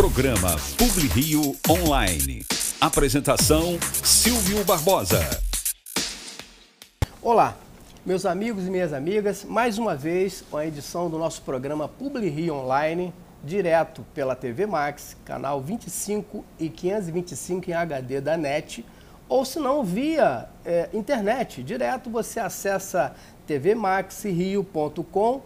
Programa Publi Rio Online. Apresentação Silvio Barbosa. Olá, meus amigos e minhas amigas, mais uma vez com a edição do nosso programa Publi Rio Online, direto pela TV Max, canal 25 e 525 em HD da NET, ou se não via é, internet, direto você acessa tvmaxrio.com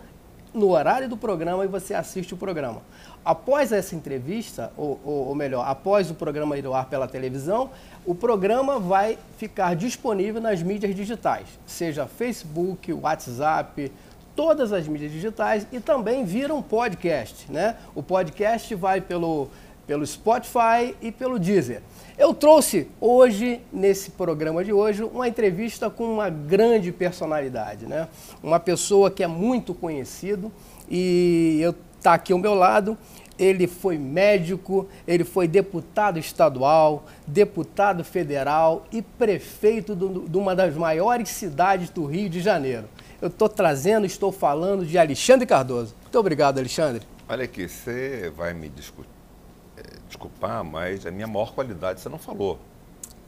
no horário do programa e você assiste o programa. Após essa entrevista, ou, ou, ou, melhor, após o programa ir ao ar pela televisão, o programa vai ficar disponível nas mídias digitais, seja Facebook, WhatsApp, todas as mídias digitais e também vira um podcast, né? O podcast vai pelo, pelo Spotify e pelo Deezer. Eu trouxe hoje, nesse programa de hoje, uma entrevista com uma grande personalidade, né? Uma pessoa que é muito conhecido e eu tá aqui ao meu lado. Ele foi médico, ele foi deputado estadual, deputado federal e prefeito de uma das maiores cidades do Rio de Janeiro. Eu estou trazendo, estou falando de Alexandre Cardoso. Muito obrigado, Alexandre. Olha aqui, você vai me discutir desculpar, mas a minha maior qualidade você não falou.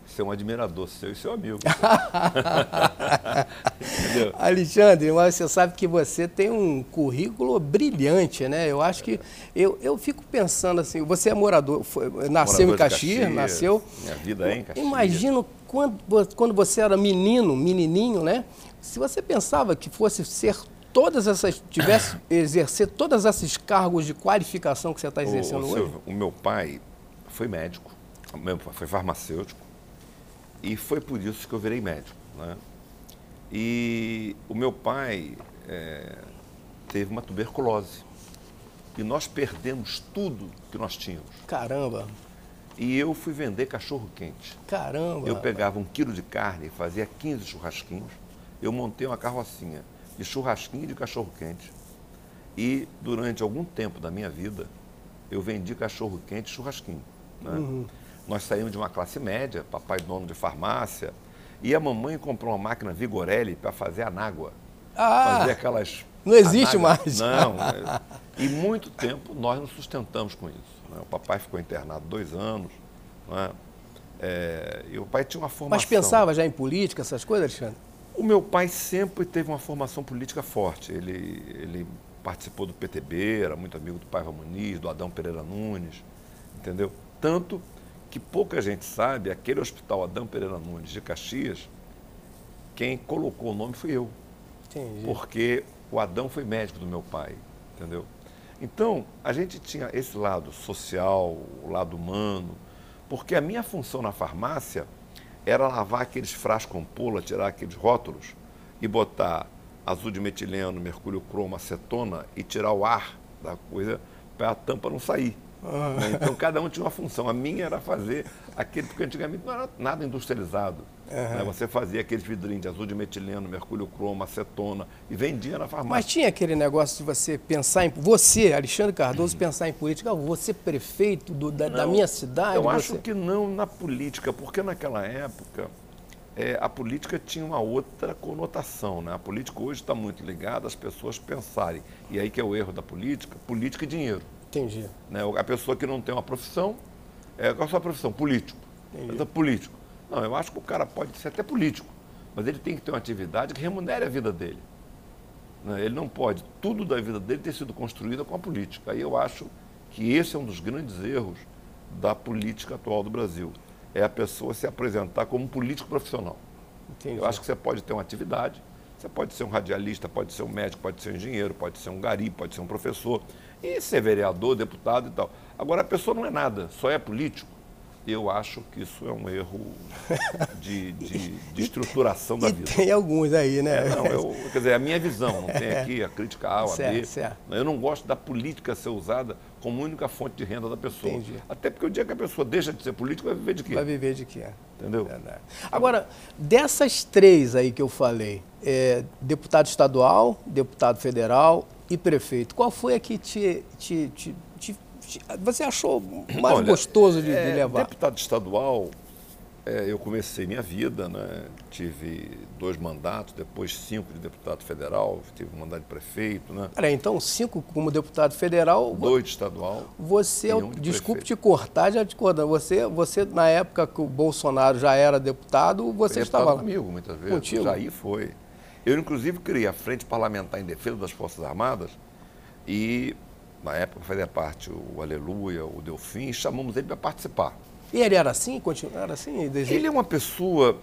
Ser um admirador seu e seu amigo. Alexandre, mas você sabe que você tem um currículo brilhante, né? Eu acho que. Eu, eu fico pensando assim, você é morador, foi, nasceu morador em Caxias, Caxias, nasceu. Minha vida é em Caxias. Imagino quando, quando você era menino, menininho, né? Se você pensava que fosse ser todas essas, tivesse exercer todos esses cargos de qualificação que você está exercendo o, o hoje? o meu pai foi médico, foi farmacêutico, e foi por isso que eu virei médico. Né? E o meu pai é, teve uma tuberculose. E nós perdemos tudo que nós tínhamos. Caramba! E eu fui vender cachorro quente. Caramba! Eu pegava um quilo de carne, fazia 15 churrasquinhos. Eu montei uma carrocinha de churrasquinho e de cachorro-quente. E durante algum tempo da minha vida, eu vendi cachorro-quente e churrasquinho. Né? Uhum. Nós saímos de uma classe média, papai dono de farmácia, e a mamãe comprou uma máquina Vigorelli para fazer anágua. Ah, fazer aquelas. Não existe mais. Não. É, e muito tempo nós nos sustentamos com isso. Né? O papai ficou internado dois anos. Né? É, e o pai tinha uma formação. Mas pensava já em política, essas coisas, Alexandre? O meu pai sempre teve uma formação política forte. Ele, ele participou do PTB, era muito amigo do Paiva Muniz, do Adão Pereira Nunes, entendeu? Tanto que pouca gente sabe, aquele hospital Adão Pereira Nunes de Caxias, quem colocou o nome fui eu. Entendi. Porque o Adão foi médico do meu pai, entendeu? Então, a gente tinha esse lado social, o lado humano, porque a minha função na farmácia era lavar aqueles frascos com pula, tirar aqueles rótulos e botar azul de metileno, mercúrio cromo, acetona e tirar o ar da coisa para a tampa não sair. Né? Então cada um tinha uma função. A minha era fazer aquele, porque antigamente não era nada industrializado. Uhum. Né? Você fazia aqueles vidrinhos de azul de metileno, mercúrio cromo, acetona e vendia na farmácia. Mas tinha aquele negócio de você pensar em. Você, Alexandre Cardoso, uhum. pensar em política. Você, prefeito do, da, da, minha cidade? Eu você... acho que não na política, porque naquela época. É, a política tinha uma outra conotação. Né? A política hoje está muito ligada às pessoas pensarem. E aí que é o erro da política, política e dinheiro. Entendi. Né? A pessoa que não tem uma profissão, é, qual a sua profissão? Político. Entendi. político. Não, eu acho que o cara pode ser até político, mas ele tem que ter uma atividade que remunere a vida dele. Né? Ele não pode, tudo da vida dele ter sido construído com a política. Aí eu acho que esse é um dos grandes erros da política atual do Brasil. É a pessoa se apresentar como um político profissional. Entendi. Eu acho que você pode ter uma atividade, você pode ser um radialista, pode ser um médico, pode ser um engenheiro, pode ser um gari, pode ser um professor, e ser vereador, deputado e tal. Agora, a pessoa não é nada, só é político eu acho que isso é um erro de, de, de estruturação da e vida. Tem alguns aí, né? É, não, eu, quer dizer, é a minha visão, não tem aqui a crítica A ou a B. Certo. Eu não gosto da política ser usada como única fonte de renda da pessoa. Entendi. Até porque o dia que a pessoa deixa de ser política, vai viver de quê? Vai viver de quê? Entendeu? Verdade. Agora, dessas três aí que eu falei, é, deputado estadual, deputado federal e prefeito, qual foi a que te, te, te você achou mais Olha, gostoso de, é, de, levar? Deputado estadual, É, eu comecei minha vida, né? tive dois mandatos, depois cinco de deputado federal, tive um mandato de prefeito. Né? Peraí, então cinco como deputado federal. Dois de estadual. Você, um de desculpe prefeito. te cortar, já te cortando. Você, você, na época que o Bolsonaro já era deputado, você estava lá. comigo muitas vezes. Contigo? Jair foi. Eu, inclusive, criei a Frente Parlamentar em Defesa das Forças Armadas e, na época, fazia parte o Aleluia, o Delfim, chamamos ele para participar. E ele era assim? Continuava assim? Ele é uma pessoa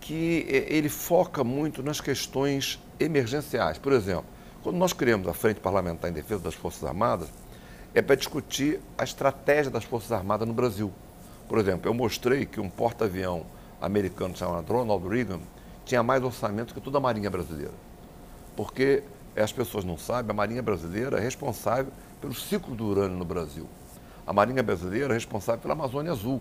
que é, ele foca muito nas questões emergenciais. Por exemplo, quando nós criamos a Frente Parlamentar em Defesa das Forças Armadas, é para discutir a estratégia das Forças Armadas no Brasil. Por exemplo, eu mostrei que um porta-avião americano chamado Ronald Reagan tinha mais orçamento que toda a Marinha brasileira. Porque as pessoas não sabem, a Marinha brasileira é responsável pelo ciclo do urânio no Brasil. A Marinha brasileira é responsável pela Amazônia Azul.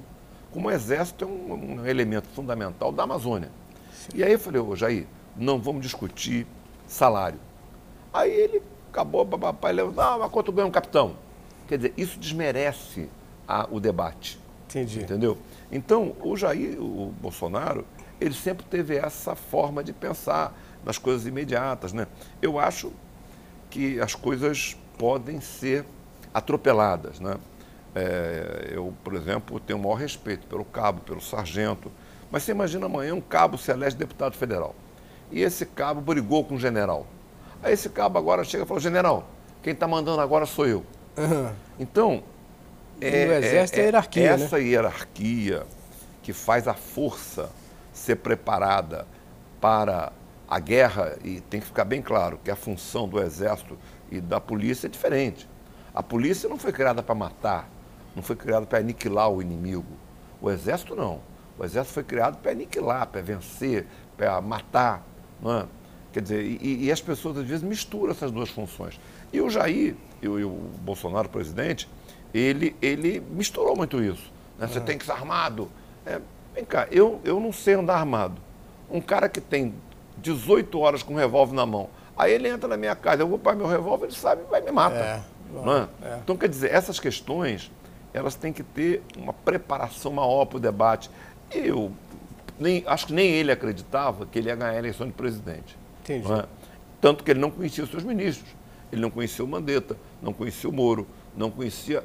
Como o Exército é um, um elemento fundamental da Amazônia. Sim. E aí eu falei, ô Jair, não vamos discutir salário. Aí ele acabou, papai, não, mas quanto ganha um capitão? Quer dizer, isso desmerece a, o debate. Entendi. Entendeu? Então, o Jair, o Bolsonaro, ele sempre teve essa forma de pensar nas coisas imediatas. Né? Eu acho que as coisas podem ser atropeladas. Né? É, eu, por exemplo, tenho o maior respeito pelo cabo, pelo sargento, mas você imagina amanhã um cabo se elege deputado federal. E esse cabo brigou com o general. Aí esse cabo agora chega e fala, general, quem está mandando agora sou eu. Uhum. Então, é, no exército é, é, hierarquia, essa né? hierarquia que faz a força ser preparada para a guerra, e tem que ficar bem claro que a função do Exército e da polícia é diferente. A polícia não foi criada para matar, não foi criada para aniquilar o inimigo. O Exército não. O Exército foi criado para aniquilar, para vencer, para matar. É? Quer dizer, e, e, as pessoas às vezes misturam essas duas funções. E o Jair, e o, e o Bolsonaro, presidente, ele, ele misturou muito isso. Né? Você é. tem que ser armado. É, Vem cá, eu, eu não sei andar armado. Um cara que tem 18 horas com um revólver na mão, aí ele entra na minha casa, eu vou para meu revólver, ele sabe, vai me mata. É, não é? é? Então, quer dizer, essas questões, elas têm que ter uma preparação maior para o debate. E eu nem, acho que nem ele acreditava que ele ia ganhar a eleição de presidente. Entendi. É? Tanto que ele não conhecia os seus ministros. Ele não conhecia o Mandetta, não conhecia o Moro, não conhecia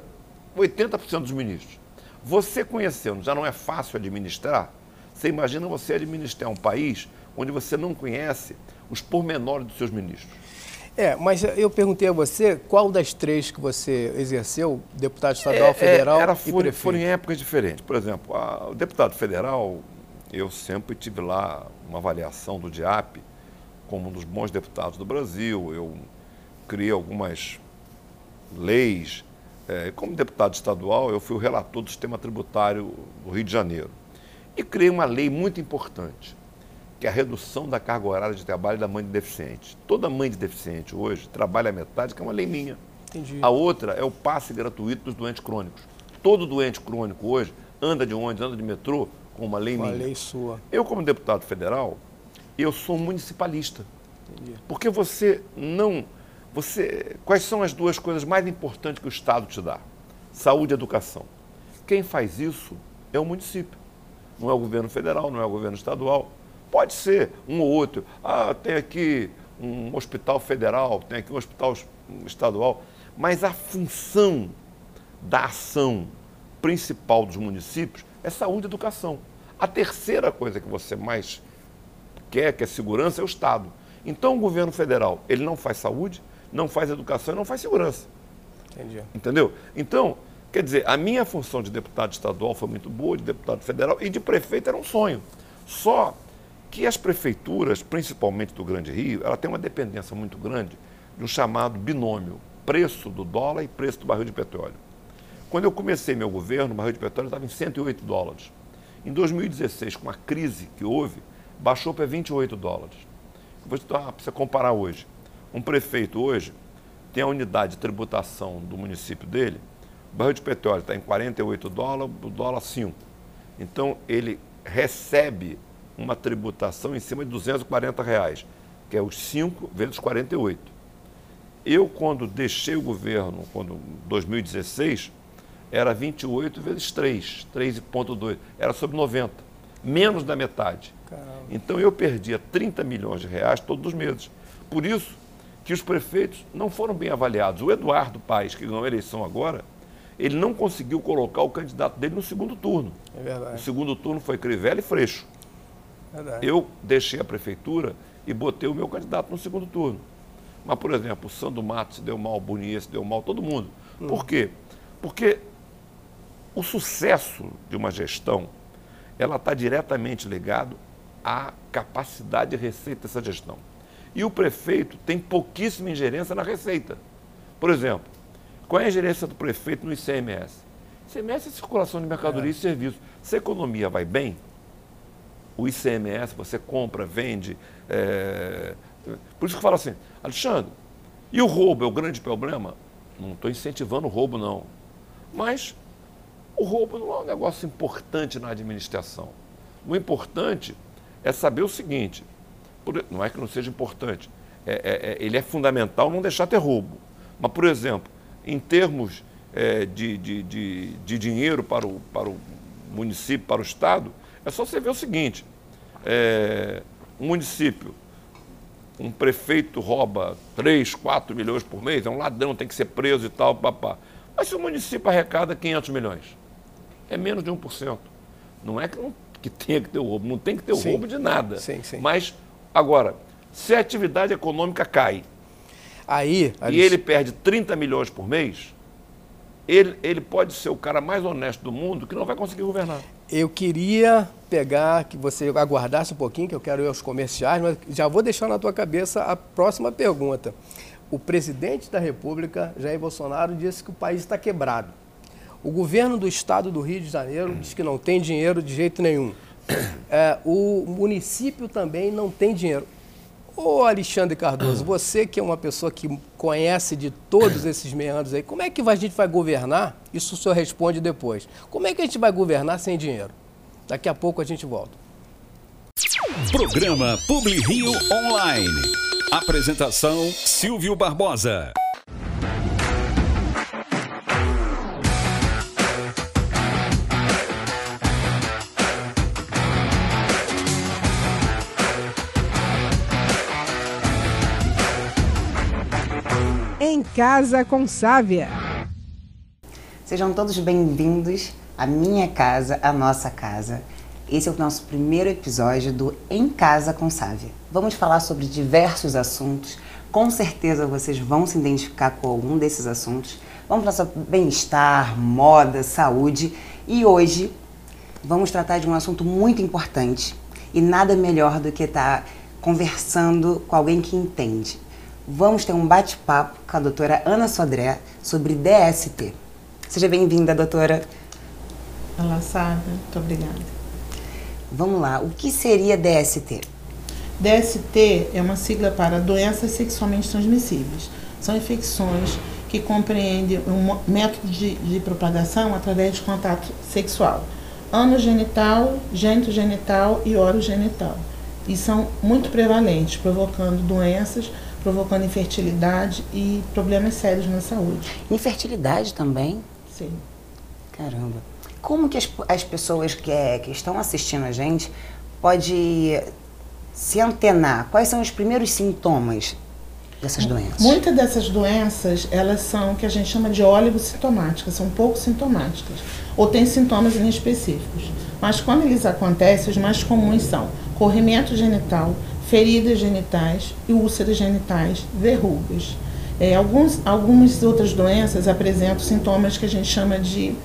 80% dos ministros. Você conhecendo já não é fácil administrar? Você imagina você administrar um país onde você não conhece os pormenores dos seus ministros. É, mas eu perguntei a você qual das três que você exerceu, deputado estadual, é, federal é, era, e prefeito? Foram em épocas diferentes. Por exemplo, a, o deputado federal, eu sempre tive lá uma avaliação do DIAP como um dos bons deputados do Brasil. Eu criei algumas leis é, como deputado estadual, eu fui o relator do sistema tributário do Rio de Janeiro. E criei uma lei muito importante, que é a redução da carga horária de trabalho da mãe de deficiente. Toda mãe de deficiente hoje trabalha a metade, que é uma lei minha. Entendi. A outra é o passe gratuito dos doentes crônicos. Todo doente crônico hoje anda de ônibus, anda de metrô com uma lei uma minha. Uma lei sua. Eu, como deputado federal, eu sou municipalista. Entendi. Porque você não você, quais são as duas coisas mais importantes que o Estado te dá? Saúde e educação. Quem faz isso é o município. Não é o governo federal, não é o governo estadual. Pode ser um ou outro. Ah, tem aqui um hospital federal, tem aqui um hospital estadual. Mas a função da ação principal dos municípios é saúde e educação. A terceira coisa que você mais quer, que é segurança, é o Estado. Então o governo federal, ele não faz saúde, não faz educação e não faz segurança. Entendi. Entendeu? Então, quer dizer, a minha função de deputado estadual foi muito boa, de deputado federal e de prefeito era um sonho. Só que as prefeituras, principalmente do Grande Rio, ela tem uma dependência muito grande de um chamado binômio, preço do dólar e preço do barril de petróleo. Quando eu comecei meu governo, o barril de petróleo estava em 108 dólares. Em 2016, com a crise que houve, baixou para 28 dólares. Vou te comparar hoje. Um prefeito hoje tem a unidade de tributação do município dele, o barril de petróleo está em 48 dólares, o dólar 5. Então ele recebe uma tributação em cima de 240 reais, que é os 5 vezes 48. Eu, quando deixei o governo, quando 2016, era 28 vezes 3, 3,2, era sobre 90. menos da metade. Caramba. Então eu perdia 30 milhões de reais todos os meses. Por isso que os prefeitos não foram bem avaliados. O Eduardo Paes, que ganhou a eleição agora, ele não conseguiu colocar o candidato dele no segundo turno. É verdade. O segundo turno foi Crivella e Freixo. Verdade. Eu deixei a prefeitura e botei o meu candidato no segundo turno. Mas, por exemplo, o Sandro Matos se deu mal, o Bonier se deu mal, todo mundo. Hum. Por quê? Porque o sucesso de uma gestão, ela está diretamente ligado à capacidade de receita dessa gestão. E o prefeito tem pouquíssima ingerência na receita. Por exemplo, qual é a ingerência do prefeito no ICMS? ICMS é circulação de mercadoria é. e serviços. Se a economia vai bem, o ICMS você compra, vende. É... Por isso que eu falo assim, Alexandre, e o roubo é o grande problema? Não estou incentivando o roubo, não. Mas o roubo não é um negócio importante na administração. O importante é saber o seguinte: não é que não seja importante, é, é, é, ele é fundamental não deixar ter roubo. Mas, por exemplo, em termos é, de, de, de, de, dinheiro para o, para o município, para o Estado, é só você ver o seguinte: é, um município, um prefeito rouba 3, 4 milhões por mês, é um ladrão, tem que ser preso e tal, papá. Mas se o município arrecada 500 milhões, é menos de 1%. Não é que, não, que tenha que ter o roubo, não tem que ter o roubo de nada. Sim, sim. Mas, agora, se a atividade econômica cai Aí, e ele perde 30 milhões por mês, ele, ele pode ser o cara mais honesto do mundo que não vai conseguir governar. Eu queria pegar, que você aguardasse um pouquinho, que eu quero ir aos comerciais, mas já vou deixar na tua cabeça a próxima pergunta. O presidente da República, Jair Bolsonaro, disse que o país está quebrado. O governo do estado do Rio de Janeiro diz que não tem dinheiro de jeito nenhum. É, o município também não tem dinheiro. Ô Alexandre Cardoso, você que é uma pessoa que conhece de todos esses meandros aí, como é que a gente vai governar? Isso o senhor responde depois. Como é que a gente vai governar sem dinheiro? Daqui a pouco a gente volta. Programa Publi Rio Online. Apresentação Silvio Barbosa. Casa com Sávia. Sejam todos bem-vindos à minha casa, à nossa casa. Esse é o nosso primeiro episódio do Em Casa com Sávia. Vamos falar sobre diversos assuntos. Com certeza vocês vão se identificar com algum desses assuntos. Vamos falar sobre bem-estar, moda, saúde e hoje vamos tratar de um assunto muito importante e nada melhor do que estar conversando com alguém que entende vamos ter um bate-papo com a doutora Ana Sodré sobre DST. Seja bem-vinda, doutora. Olá, Sara. Muito obrigada. Vamos lá, o que seria DST? DST é uma sigla para doenças sexualmente transmissíveis. São infecções que compreendem um método de, de propagação através de contato sexual. Anogenital, genitogenital e orogenital. E são muito prevalentes, provocando doenças provocando infertilidade e problemas sérios na saúde. Infertilidade também? Sim. Caramba. Como que as, as pessoas que, é, que estão assistindo a gente pode se antenar? Quais são os primeiros sintomas dessas doenças? Muitas dessas doenças, elas são o que a gente chama de oligosintomáticas, são pouco sintomáticas, ou têm sintomas inespecíficos. Mas quando eles acontecem, os mais comuns são corrimento genital, feridas genitais e úlceras genitais, verrugas. É, alguns, algumas outras doenças apresentam sintomas que a gente chama de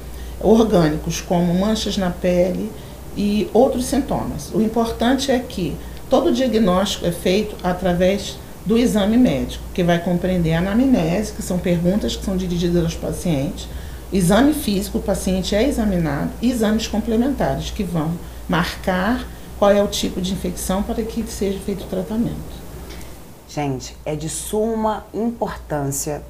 orgânicos, como manchas na pele e outros sintomas. O importante é que todo o diagnóstico é feito através do exame médico, que vai compreender a anamnese, que são perguntas que são dirigidas aos pacientes, exame físico, o paciente é examinado, e exames complementares, que vão marcar qual é o tipo de infecção para que seja feito o tratamento. Gente, é de suma importância.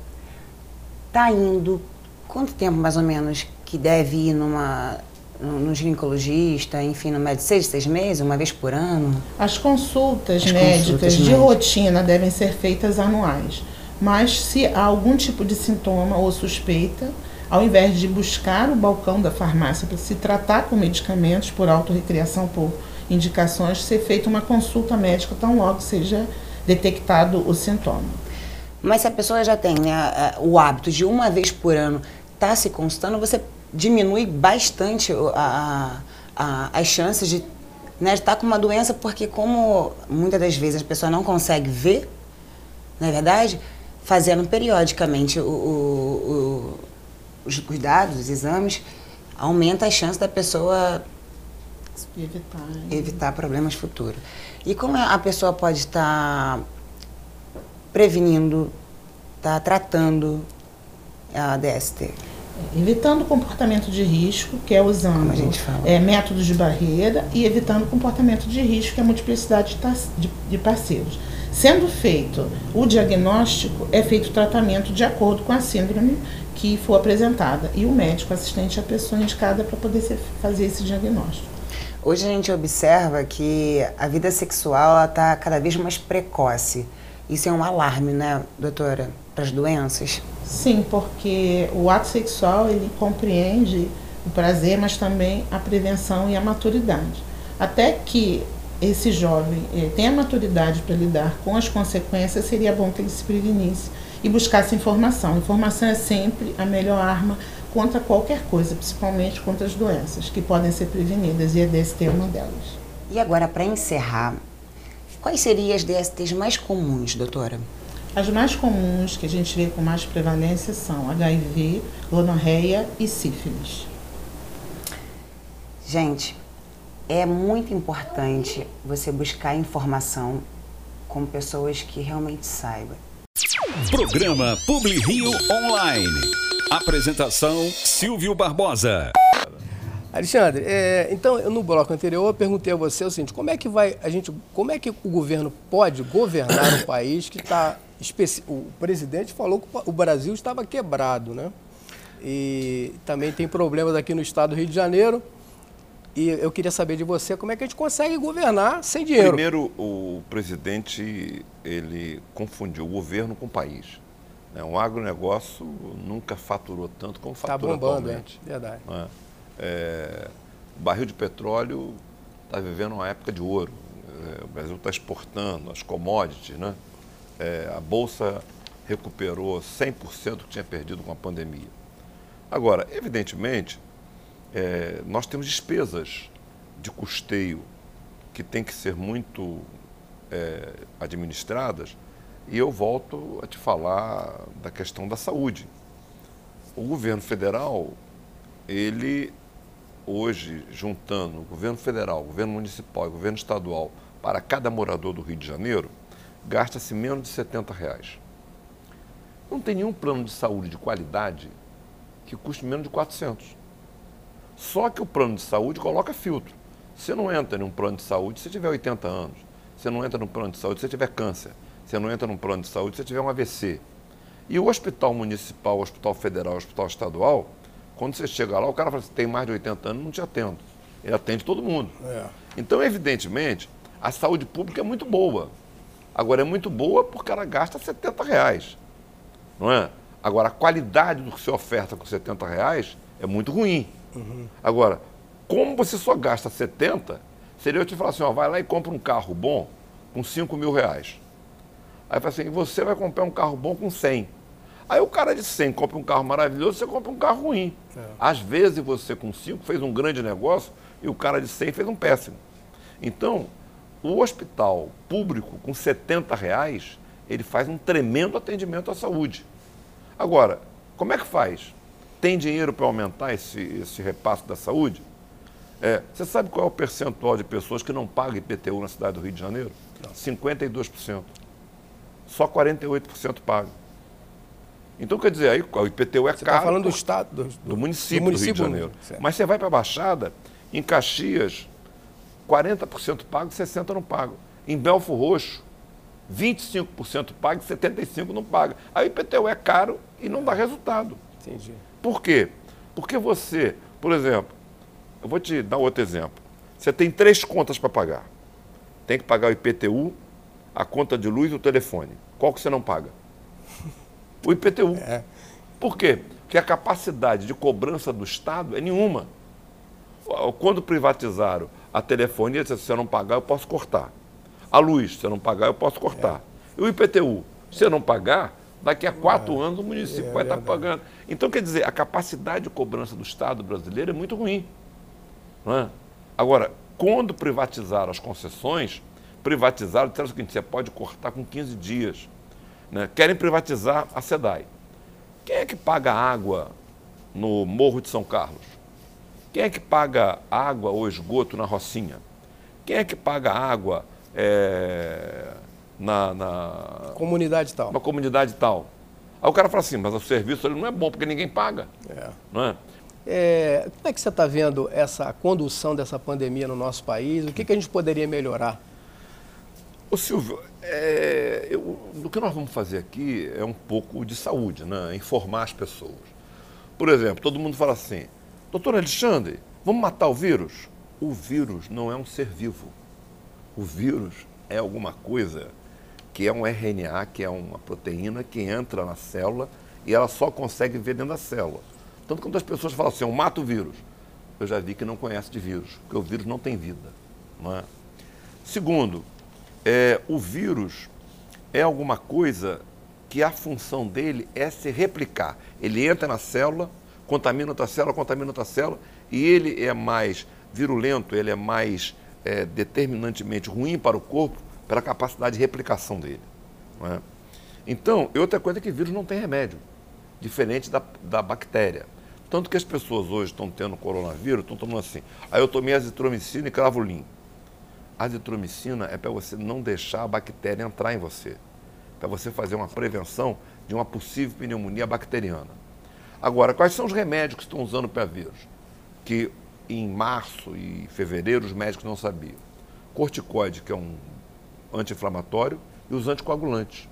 Tá indo quanto tempo mais ou menos que deve ir numa no ginecologista, enfim, no médico, seis, seis meses, uma vez por ano? As consultas As médicas consultas de médicas. rotina devem ser feitas anuais. Mas se há algum tipo de sintoma ou suspeita, ao invés de buscar o balcão da farmácia para se tratar com medicamentos por autorrecreação, por indicações, ser feita uma consulta médica tão logo seja detectado o sintoma. Mas se a pessoa já tem né, o hábito de uma vez por ano estar tá se constando, você diminui bastante a, a, as chances de né, estar com uma doença, porque como muitas das vezes a pessoa não consegue ver, não é verdade? Fazendo periodicamente o, o, o, os cuidados, os exames, aumenta a chance da pessoa evitar, evitar problemas futuros. E como a pessoa pode estar prevenindo, está tratando a DST? Evitando o comportamento de risco, que é usando é, métodos de barreira, e evitando comportamento de risco, que é a multiplicidade de, de parceiros. Sendo feito o diagnóstico, é feito o tratamento de acordo com a síndrome que for apresentada. E o médico assistente é a pessoa indicada para poder ser, fazer esse diagnóstico. Hoje a gente observa que a vida sexual está cada vez mais precoce. Isso é um alarme, né, doutora, para as doenças? Sim, porque o ato sexual ele compreende o prazer, mas também a prevenção e a maturidade. Até que esse jovem tenha maturidade para lidar com as consequências, seria bom que ele se prevenisse e buscasse informação. Informação é sempre a melhor arma contra qualquer coisa, principalmente contra as doenças que podem ser prevenidas, e a DST é uma delas. E agora, para encerrar, Quais seriam as DSTs mais comuns, doutora? As mais comuns que a gente vê com mais prevalência são HIV, gonorreia e sífilis. Gente, é muito importante você buscar informação com pessoas que realmente saibam. Programa Publi Rio Online. Apresentação Silvio Barbosa. Alexandre, é, então no bloco anterior eu perguntei a você o seguinte: como é que vai a gente, como é que o governo pode governar um país que está o presidente falou que o Brasil estava quebrado, né? E também tem problemas aqui no estado do Rio de Janeiro. E eu queria saber de você como é que a gente consegue governar sem dinheiro. Primeiro, o presidente ele confundiu o governo com o país. Né? O agronegócio nunca faturou tanto como tá fatura bombando, atualmente. é verdade. É. É, o barril de petróleo está vivendo uma época de ouro. É, o Brasil está exportando as commodities, né? É, a Bolsa recuperou 100% que tinha perdido com a pandemia. Agora, evidentemente, é, nós temos despesas de custeio que têm que ser muito é, administradas e eu volto a te falar da questão da saúde. O governo federal, ele hoje, juntando o governo federal, o governo municipal e o governo estadual para cada morador do Rio de Janeiro, gasta-se menos de 70 reais. Não tem nenhum plano de saúde de qualidade que custe menos de 400. Só que o plano de saúde coloca filtro. Você não entra num plano de saúde se tiver 80 anos. Você não entra num plano de saúde se tiver câncer. Você não entra num plano de saúde se tiver um AVC. E o hospital municipal, o hospital federal, o hospital estadual, quando você chega lá, o cara fala assim, tem mais de 80 anos, não te atendo. Ele atende todo mundo. É. Então, evidentemente, a saúde pública é muito boa. Agora, é muito boa porque ela gasta 70 reais. Não é? Agora, a qualidade do que você oferta com 70 reais é muito ruim. Uhum. Agora, como você só gasta 70, seria eu te falar assim, ó, vai lá e compra um carro bom com 5 mil reais. Aí fala assim, você vai comprar um carro bom com 100. Aí o cara de 100 compra um carro maravilhoso, você compra um carro ruim. É. Às vezes você com 5 fez um grande negócio e o cara de 100 fez um péssimo. Então, o hospital público com 70 reais, ele faz um tremendo atendimento à saúde. Agora, como é que faz? Tem dinheiro para aumentar esse, esse repasse da saúde? É, você sabe qual é o percentual de pessoas que não pagam IPTU na cidade do Rio de Janeiro? Não. 52%. Só 48% pagam. Então, quer dizer, aí o IPTU é você tá caro. Está falando do Estado, do, do, município do, município do Rio de Janeiro. Certo. Mas você vai para a Baixada, em Caxias, 40% pago, 60% não pago. Em Belfo Roxo, 25% pago e 75% não paga. Aí o IPTU é caro e não dá resultado. Entendi. Por quê? Porque você, por exemplo, eu vou te dar outro exemplo. Você tem três contas para pagar. Tem que pagar o IPTU, a conta de luz e o telefone. Qual que você não paga? O IPTU. É. Por quê? Porque que a capacidade de cobrança do Estado é nenhuma. Quando privatizaram a telefonia, se você não pagar, eu posso cortar. A luz, se você não pagar, eu posso cortar. É. E o IPTU, se você não pagar, daqui a quatro é. anos o município é, vai estar pagando. Então, quer dizer, a capacidade de cobrança do Estado brasileiro é muito ruim. É? Agora, quando privatizaram as concessões, privatizaram, disseram o seguinte, você pode cortar com 15 dias. Né? Querem privatizar a SEDAI. Quem é que paga água no Morro de São Carlos? Quem é que paga água ou esgoto na Rocinha? Quem é que paga água é, na, na, Comunidade tal. Na comunidade tal. Aí o cara fala assim, mas o serviço ele não é bom porque ninguém paga. É. Não é? É, como é que você está vendo essa condução dessa pandemia no nosso país? O que, que a gente poderia melhorar? Ô Silvio, é, eu, o que nós vamos fazer aqui é um pouco de saúde, né? informar as pessoas. Por exemplo, todo mundo fala assim, Doutor Alexandre, vamos matar o vírus? O vírus não é um ser vivo. O vírus é alguma coisa que é um RNA, que é uma proteína que entra na célula e ela só consegue ver dentro da célula. Tanto quando as pessoas falam assim, eu mato o vírus, eu já vi que não conhece de vírus, porque o vírus não tem vida. Não é? Segundo, é, o vírus é alguma coisa que a função dele é se replicar. Ele entra na célula, contamina outra célula, contamina outra célula, e ele é mais virulento, ele é mais é, determinantemente ruim para o corpo pela capacidade de replicação dele. É? Então, outra coisa é que vírus não tem remédio, diferente da, da bactéria. Tanto que as pessoas hoje estão tendo coronavírus, estão tomando assim. Aí eu tomei azitromicina e cravolim. Azitromicina é para você não deixar a bactéria entrar em você, para você fazer uma prevenção de uma possível pneumonia bacteriana. Agora, quais são os remédios que estão usando para vírus? Que em março e fevereiro os médicos não sabiam. Corticoide, que é um anti-inflamatório, e os anticoagulantes.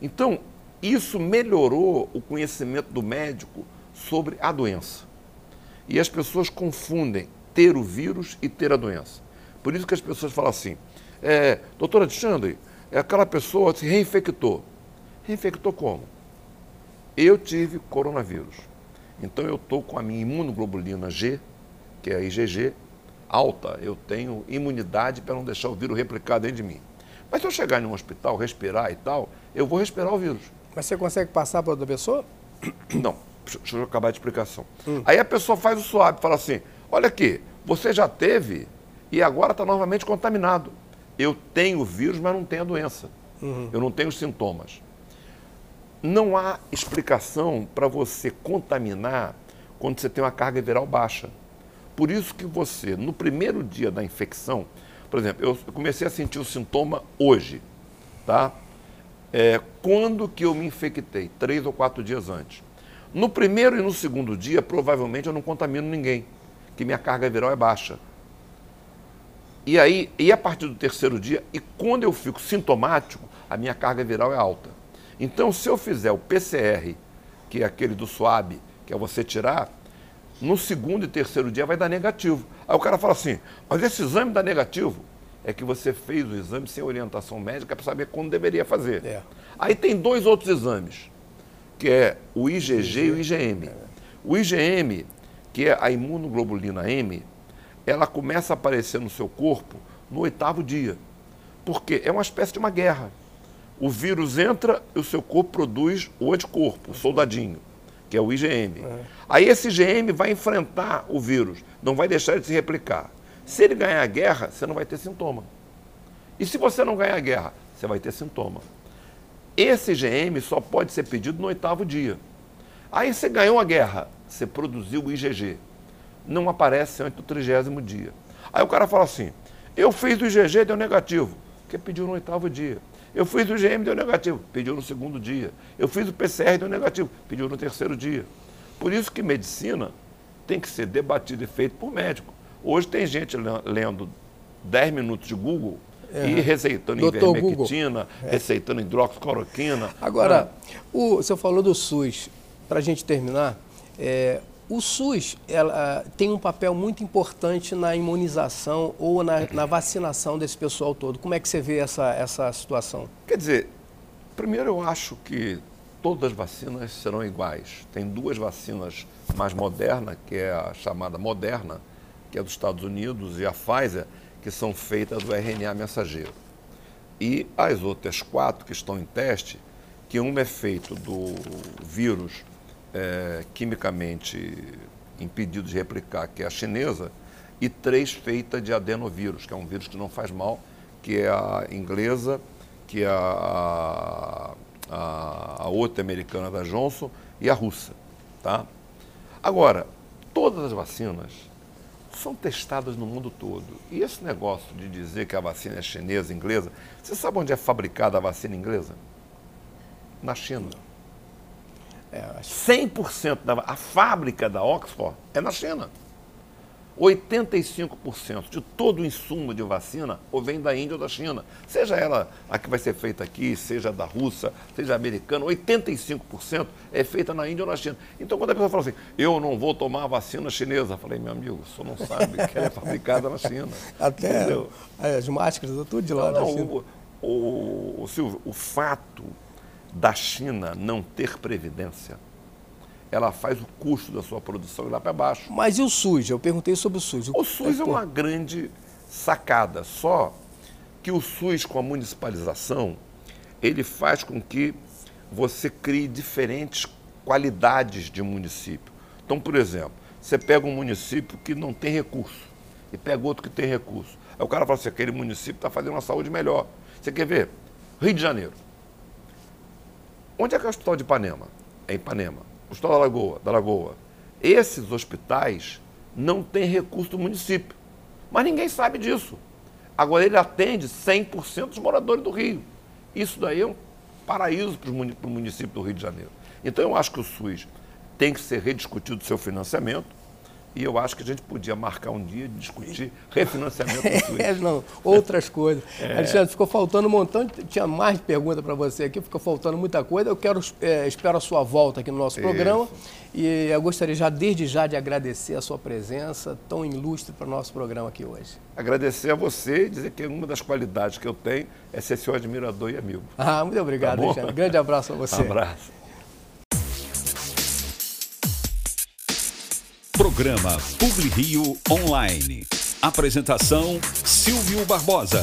Então, isso melhorou o conhecimento do médico sobre a doença. E as pessoas confundem ter o vírus e ter a doença. Por isso que as pessoas falam assim, é, doutor Alexandre, é aquela pessoa se reinfectou. Reinfectou como? Eu tive coronavírus. Então eu estou com a minha imunoglobulina G, que é a IgG, alta. Eu tenho imunidade para não deixar o vírus replicar dentro de mim. Mas se eu chegar em um hospital, respirar e tal, eu vou respirar o vírus. Mas você consegue passar para outra pessoa? Não. Deixa eu acabar a explicação. Hum. Aí a pessoa faz o suave, fala assim: olha aqui, você já teve e agora está novamente contaminado. Eu tenho o vírus, mas não tenho a doença. Uhum. Eu não tenho os sintomas não há explicação para você contaminar quando você tem uma carga viral baixa. Por isso que você, no primeiro dia da infecção, por exemplo, eu comecei a sentir o sintoma hoje, tá? É, quando que eu me infectei? Três ou quatro dias antes. No primeiro e no segundo dia, provavelmente eu não contamino ninguém, que minha carga viral é baixa. E aí, e a partir do terceiro dia, e quando eu fico sintomático, a minha carga viral é alta. Então, se eu fizer o PCR, que é aquele do SWAB, que é você tirar, no segundo e terceiro dia vai dar negativo. Aí o cara fala assim, mas esse exame dá negativo? É que você fez o exame sem orientação médica para saber quando deveria fazer. É. Aí tem dois outros exames, que é o IgG e o IgM. O IgM, que é a imunoglobulina M, ela começa a aparecer no seu corpo no oitavo dia. Porque é uma espécie de uma guerra o vírus entra e o seu corpo produz o anticorpo, o soldadinho, que é o IgM. É. Aí esse IgM vai enfrentar o vírus, não vai deixar ele se replicar. Se ele ganhar a guerra, você não vai ter sintoma. E se você não ganhar a guerra, você vai ter sintoma. Esse IgM só pode ser pedido no oitavo dia. Aí você ganhou a guerra, você produziu o IgG. Não aparece antes do trigésimo dia. Aí o cara fala assim: eu fiz o IgG, deu negativo. Porque pediu no oitavo dia. Eu fiz o IgM, deu negativo, pediu no segundo dia. Eu fiz o PCR, deu negativo, pediu no terceiro dia. Por isso que medicina tem que ser debatida e feita por médico. Hoje tem gente lendo 10 minutos de Google é. e receitando Doutor ivermectina, é. receitando hidroxicloroquina. Agora, ah. o, você falou do SUS. Para a gente terminar, é, o SUS ela, tem um papel muito importante na imunização ou na, na, vacinação desse pessoal todo. Como é que você vê essa, essa situação? Quer dizer, primeiro eu acho que todas as vacinas serão iguais. Tem duas vacinas mais modernas, que é a chamada Moderna, que é dos Estados Unidos, e a Pfizer, que são feitas do RNA mensageiro. E as outras quatro que estão em teste, que uma é feito do vírus é, quimicamente impedido de replicar, que é a chinesa, e três feitas de adenovírus, que é um vírus que não faz mal, que é a inglesa, que é a, a, a outra americana da Johnson e a russa. Tá? Agora, todas as vacinas são testadas no mundo todo. E esse negócio de dizer que a vacina é chinesa, inglesa, você sabe onde é fabricada a vacina inglesa? Na China. É, acho... 100% da a fábrica da Oxford é na China. 85% de todo o insumo de vacina ou vem da Índia ou da China. Seja ela a que vai ser feita aqui, seja da Rússia, seja americana, 85% é feita na Índia ou na China. Então, quando a pessoa fala assim, eu não vou tomar a vacina chinesa, eu falei, meu amigo, o senhor não sabe que ela é fabricada na China. Até entendeu? as máscaras, tudo de lá não, da China. O, o, o, Silvio, o fato da China não ter previdência ela faz o custo da sua produção ir lá para baixo. Mas e o SUS? Eu perguntei sobre o SUS. O, SUS é, é uma grande sacada, só que o SUS com a municipalização, ele faz com que você crie diferentes qualidades de município. Então, por exemplo, você pega um município que não tem recurso e pega outro que tem recurso. Aí o cara fala assim, aquele município está fazendo uma saúde melhor. Você quer ver? Rio de Janeiro. Onde é que é o Hospital de Ipanema? É Ipanema. Hospital da Lagoa, da Lagoa. Esses hospitais não têm recurso do município. Mas ninguém sabe disso. Agora ele atende 100% dos moradores do Rio. Isso daí é um paraíso para o município do Rio de Janeiro. Então eu acho que o SUS tem que ser rediscutido o seu financiamento e eu acho que a gente podia marcar um dia de discutir refinanciamento do SUS. É, não, outras coisas. É. Alexandre, ficou faltando um montão, tinha mais pergunta para você aqui, ficou faltando muita coisa. Eu quero, é, espero a sua volta aqui no nosso Isso. programa. E eu gostaria já, desde já, de agradecer a sua presença tão ilustre para o nosso programa aqui hoje. Agradecer a você e dizer que uma das qualidades que eu tenho é ser seu admirador e amigo. Ah, muito obrigado, tá Alexandre. Grande abraço a você. Um abraço. Programa PubliRio Online. Apresentação Silvio Barbosa.